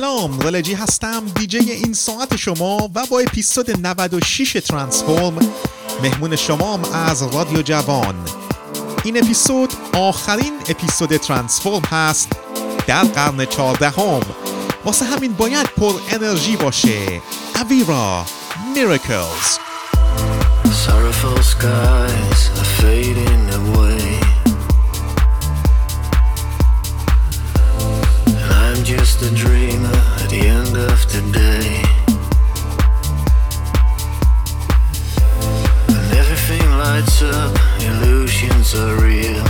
سلام رلجی هستم دیجی این ساعت شما و با اپیزود 96 ترانسفورم مهمون شمام از رادیو جوان. این اپیزود آخرین اپیزود ترانسفورم هست در قرن چهاردهم. واسه همین باید پر انرژی باشه. اویرا میرکلز Sorrowful skies are fading away. Just a dreamer at the end of the day. And everything lights up, illusions are real.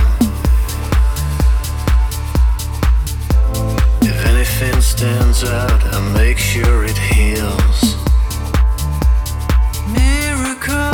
If anything stands out, I make sure it heals. Miracles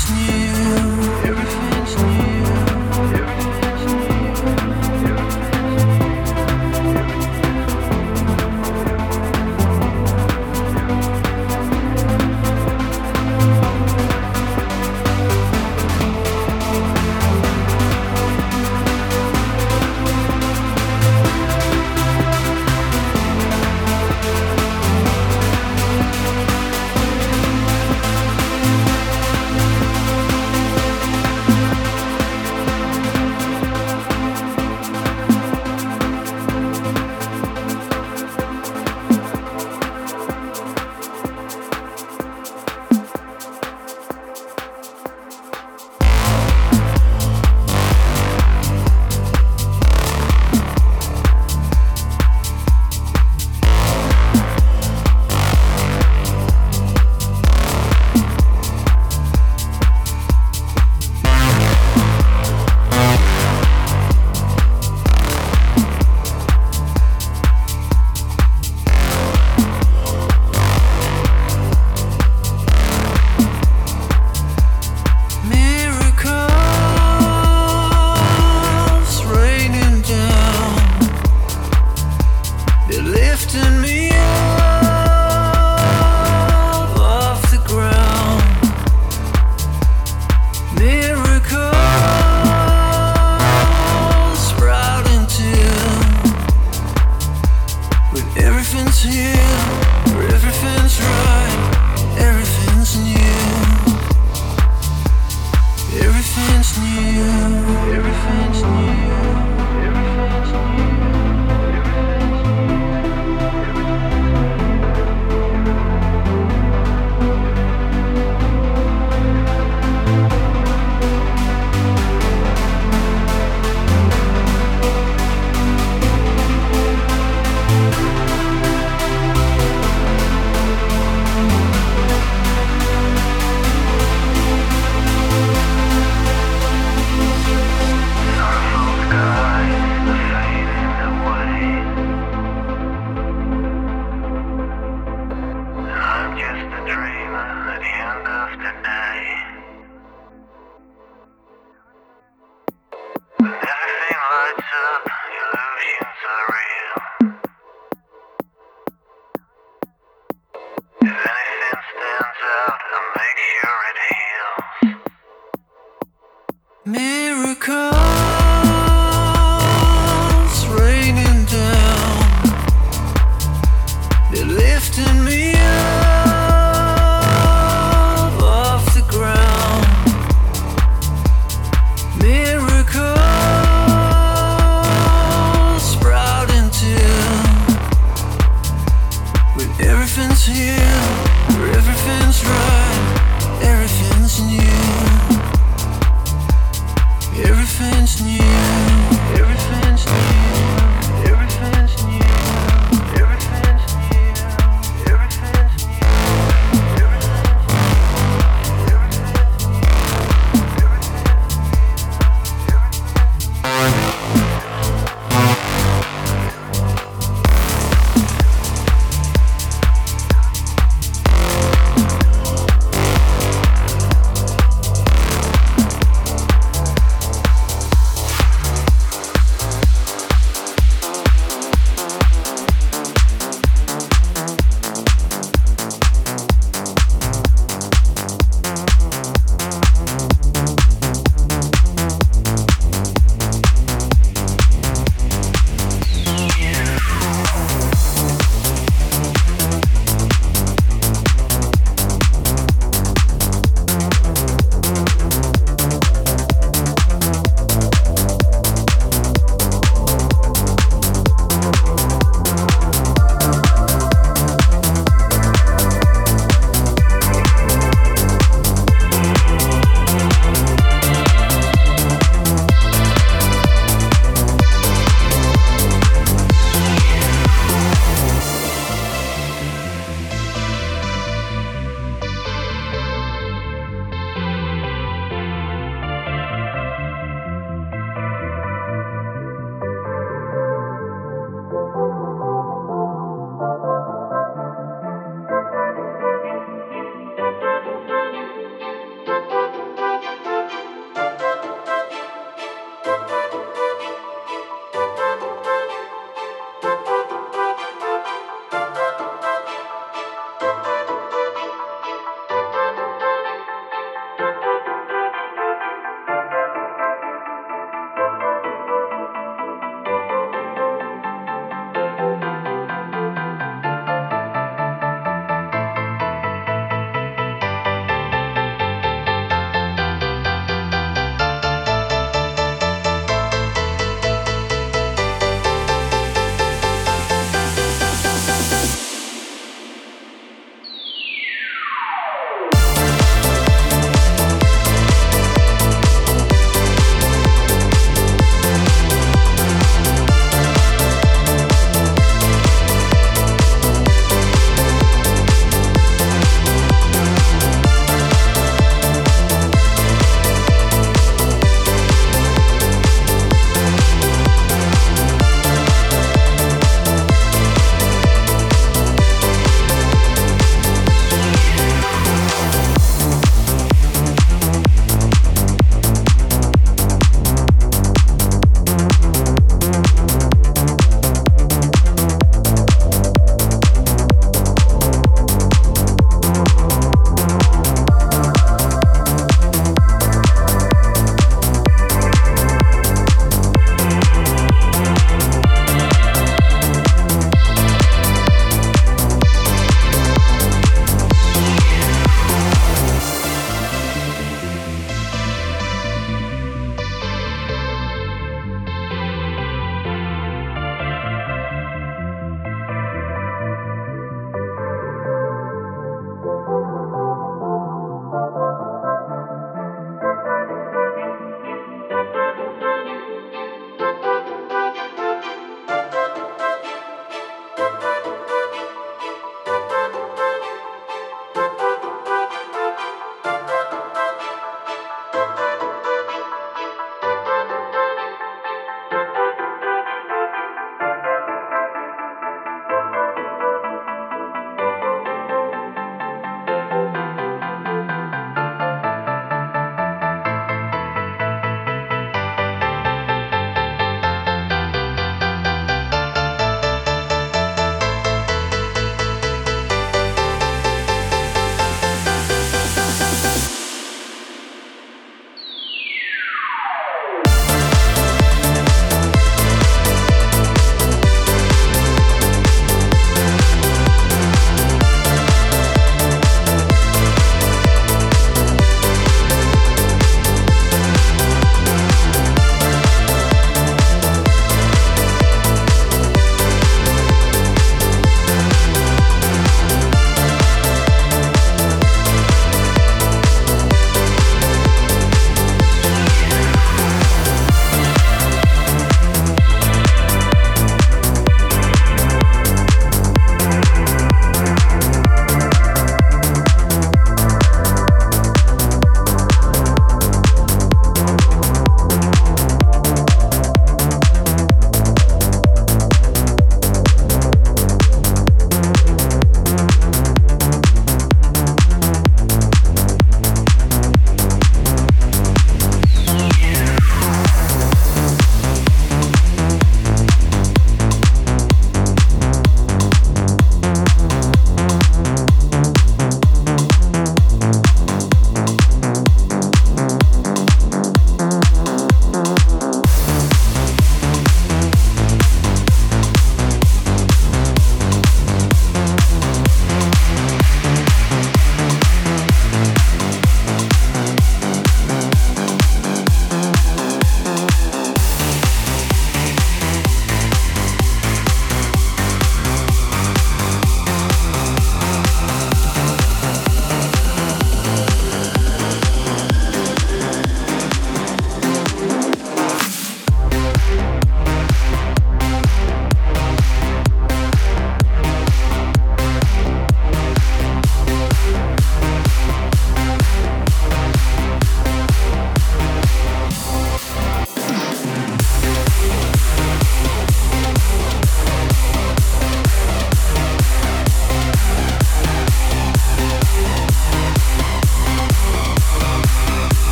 ночные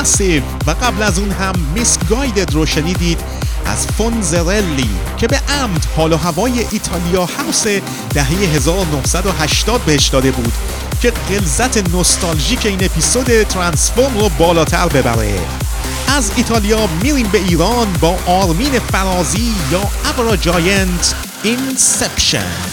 Massive و قبل از اون هم Misguided رو شنیدید از Fonzerelli که به عمد حال و هوای ایتالیا house دهه 1980 بهش داده بود که غلظت نوستالژیک این اپیزود TranceForm رو بالاتر ببره. از ایتالیا میریم به ایران با آرمین فرازی یا ابرا Giant Inception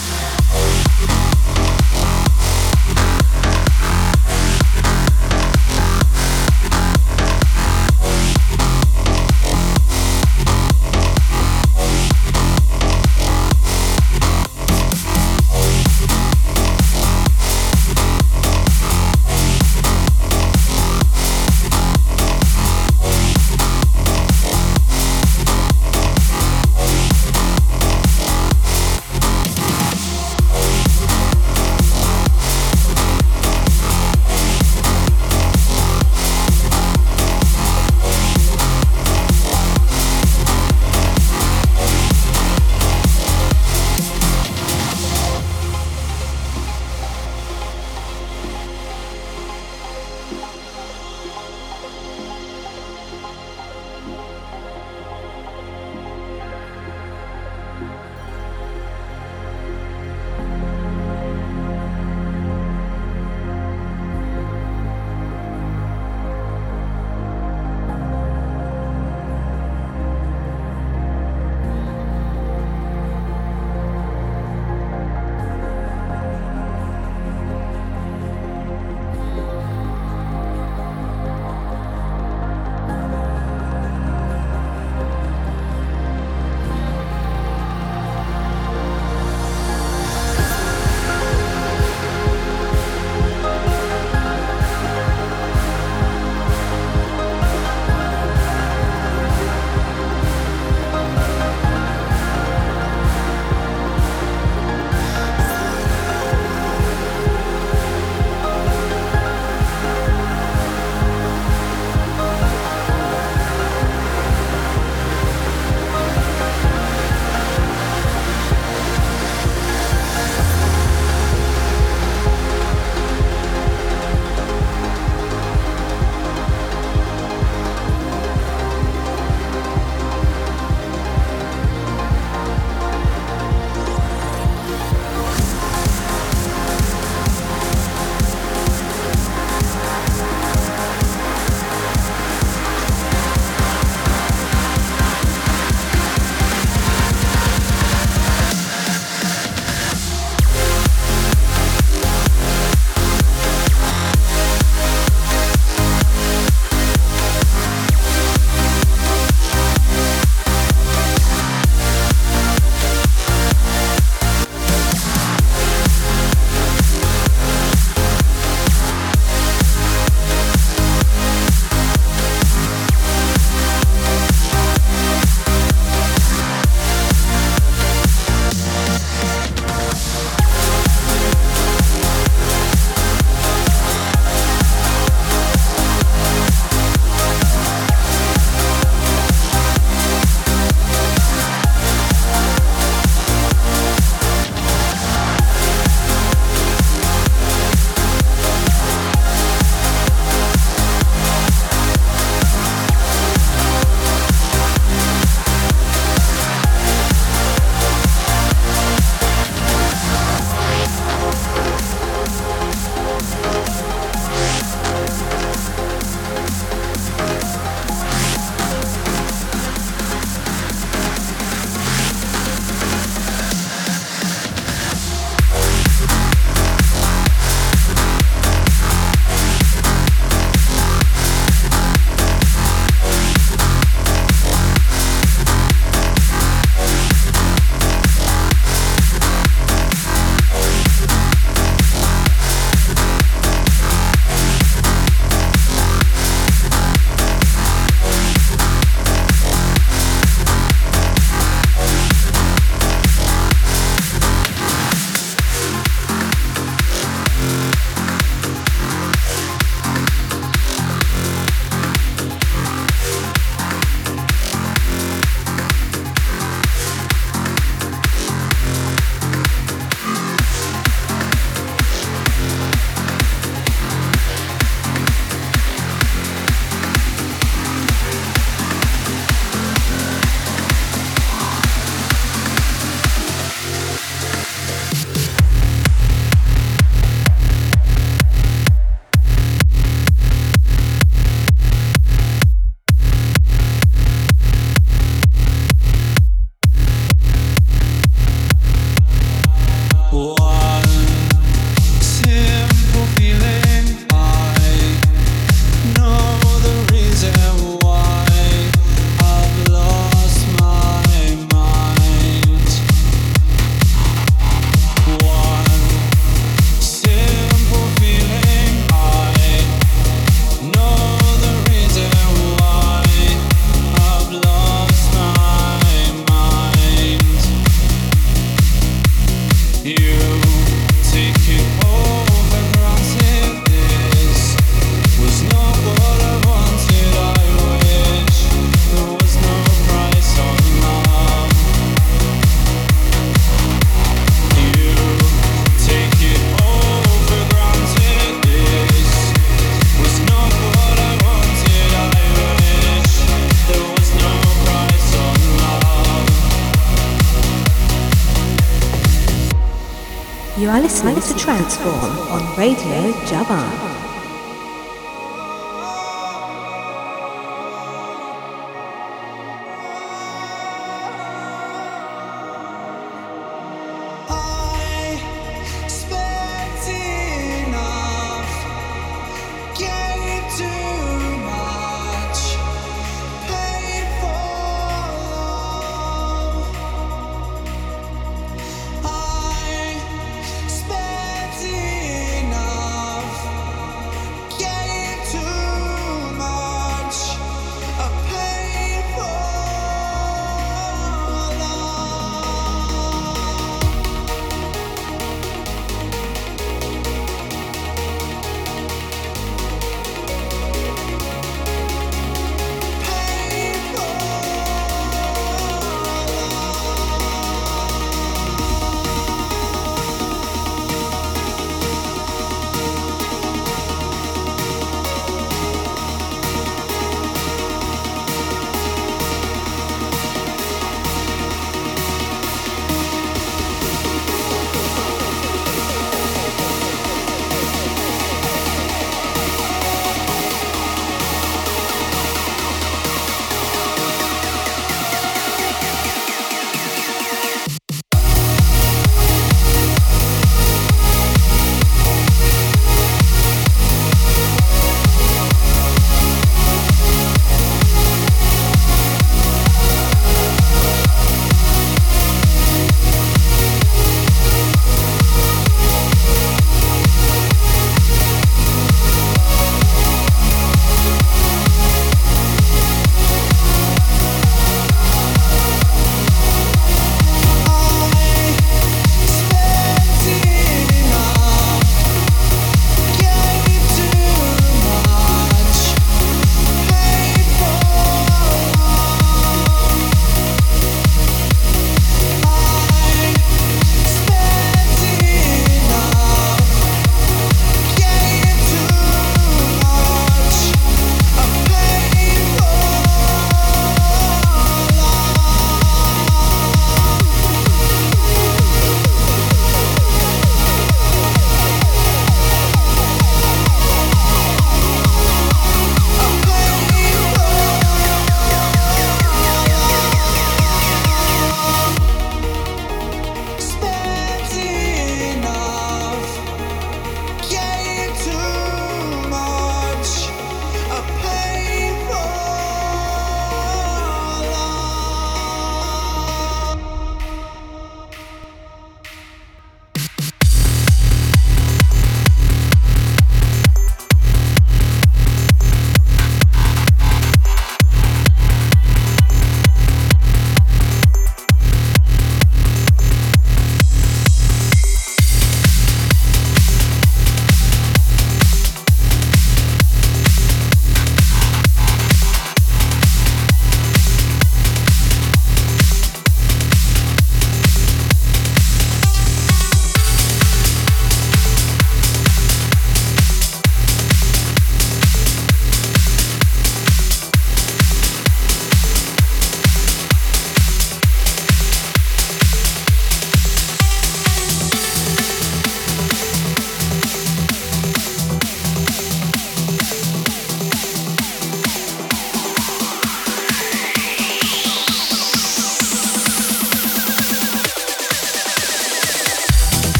listening to Transform on Radio Javan.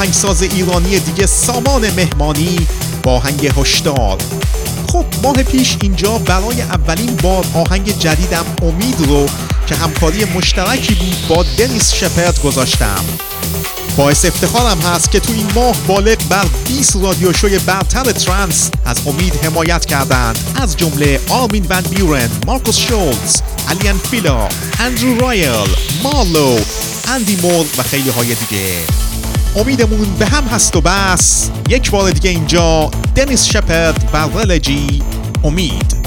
آهنگساز ایرانی دیگه سامان مهمانی با آهنگ هشدار. خب ماه پیش اینجا برای اولین بار آهنگ جدیدم امید رو که همکاری مشترکی بود با دنیس شپرد گذاشتم. باعث افتخارم هست که تو این ماه بالغ بر 20 رادیو شوی برتر ترانس از امید حمایت کردند. از جمله آرمین ون بیورن، مارکوس شولز، الیان فیلا، اندرو رایل، مارلو، اندی مور و خیلی های دیگه. امیدمون به هم هست و بس. یک بار دیگه اینجا دنیس شپرد و رلجی امید.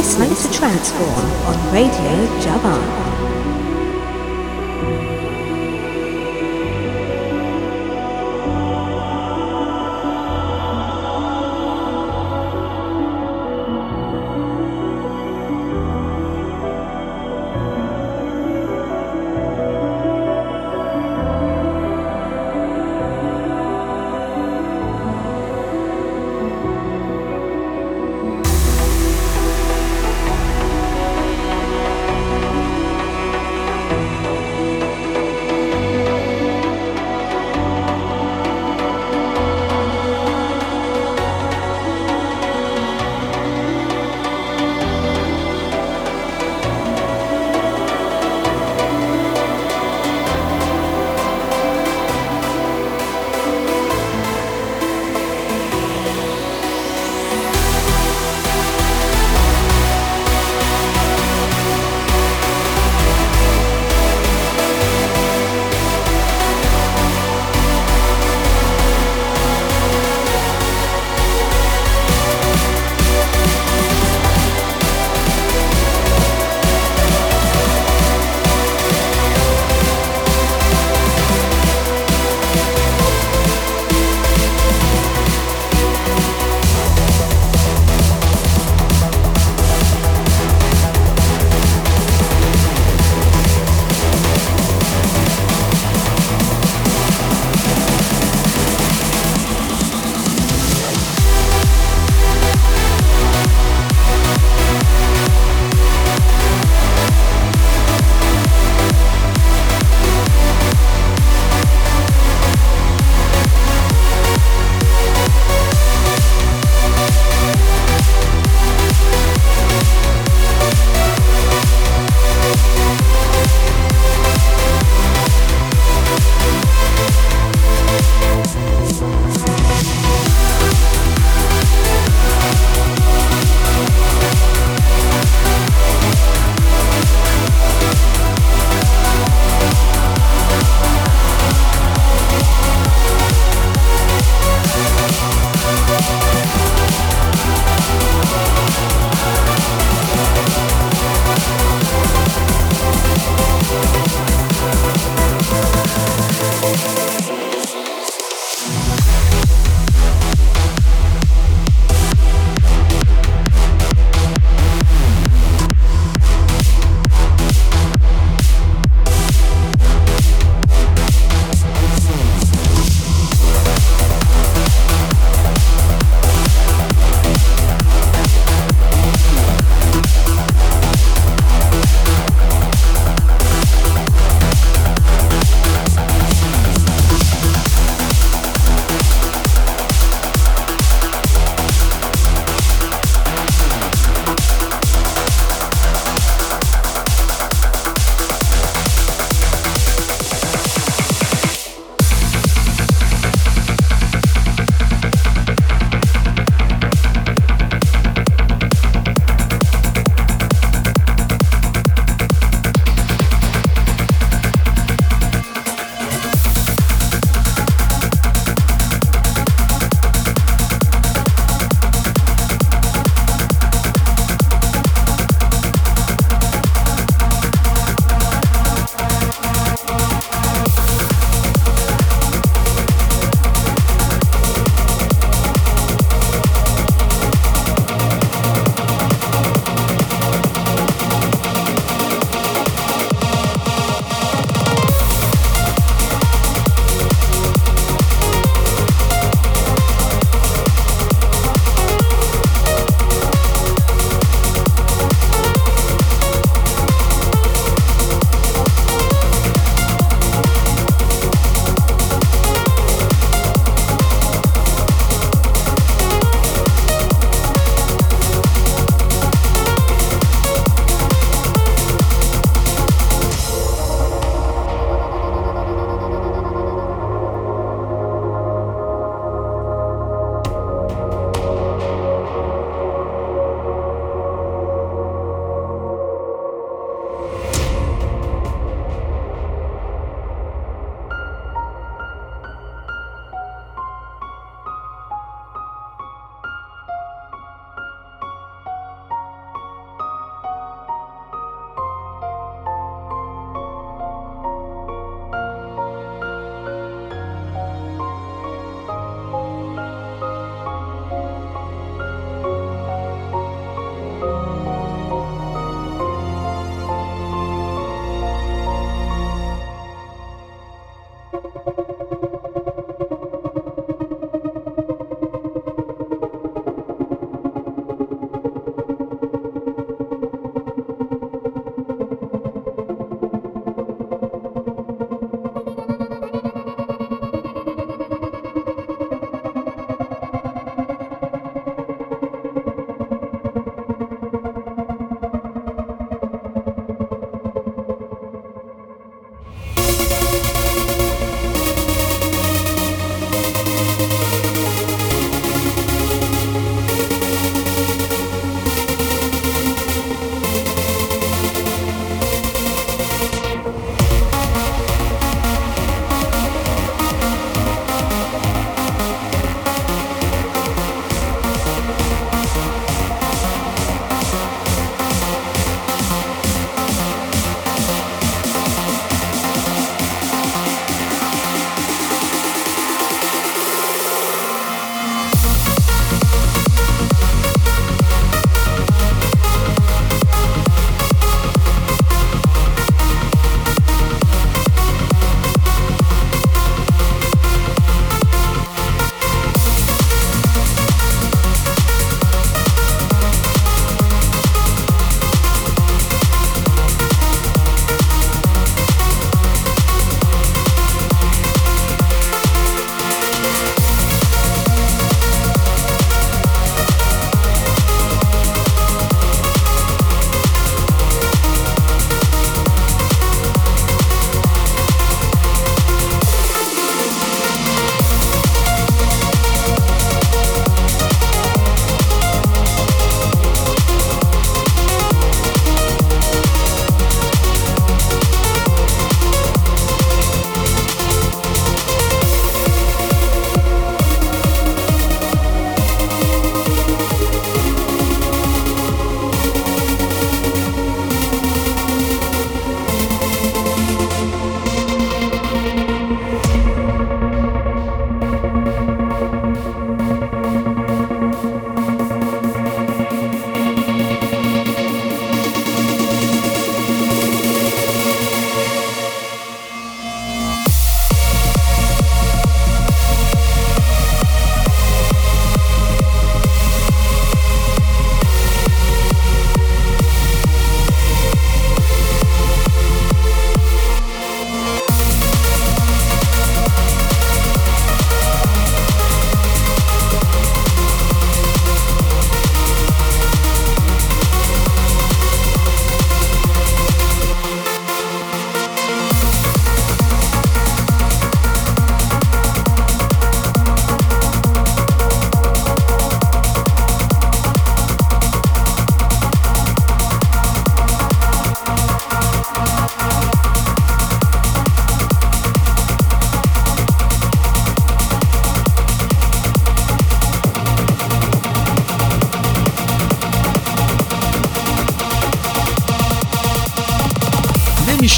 Listening to Transform on Radio Javan.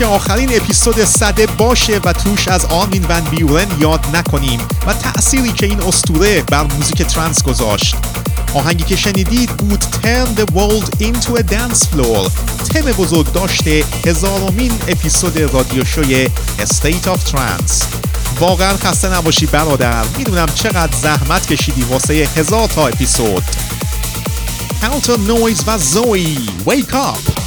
میشه آخرین اپیزود صده باشه و توش از آرمین ون بیورن یاد نکنیم و تأثیری که این استوره بر موزیک ترنس گذاشت. آهنگی که شنیدید بود Turn the World into a Dance Floor. تم بزرگ داشته هزارمین اپیزود رادیو شوی State of Trance. واقعا خسته نباشی برادر. می‌دونم چقدر زحمت کشیدی واسه هزار تا اپیزود. Outer Noise و زوی Wake Up!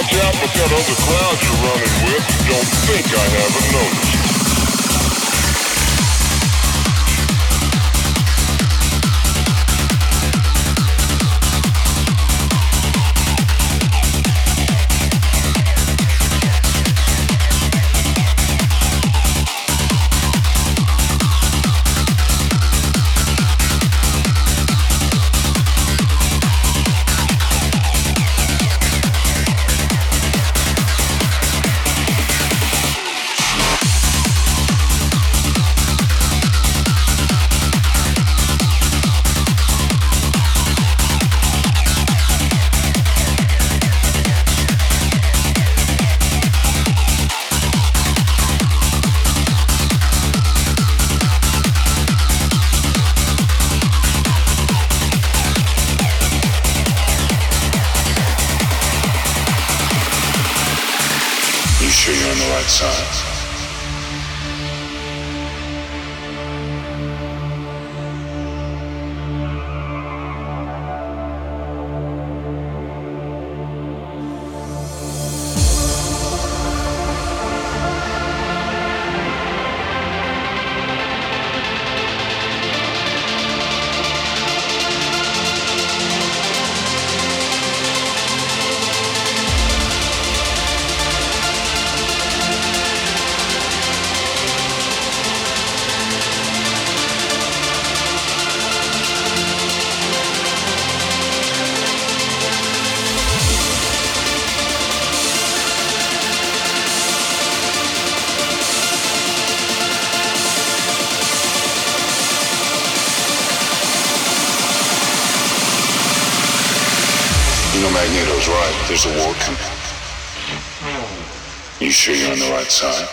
Watch out with that other crowd you're running with. Don't think I haven't noticed. You know Magneto's right. There's a war coming. You sure you're on the right side?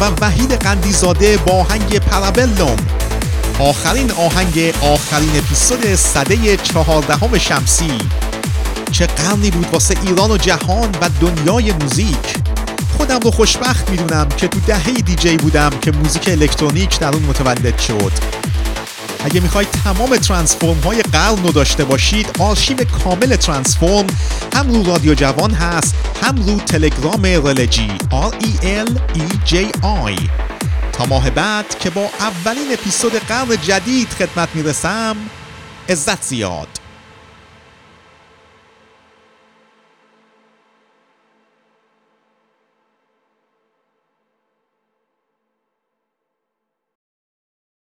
و وحید قندیزاده با آهنگ پرابلوم آخرین آهنگ آخرین اپیزود صده چهاردهم شمسی. چه قرنی بود واسه ایران و جهان و دنیای موزیک. خودم رو خوشبخت می‌دونم که تو دهه دیجی بودم که موزیک الکترونیک در اون متولد شد. اگه می‌خواید تمام ترانسفورم های قرن رو داشته باشید آرشیو کامل ترانسفورم هم رو رادیو جوان هست هم رو تلگرام رلجی R E L E J I تا ماه بعد که با اولین اپیزود قرن جدید خدمت می‌رسم عزت زیاد.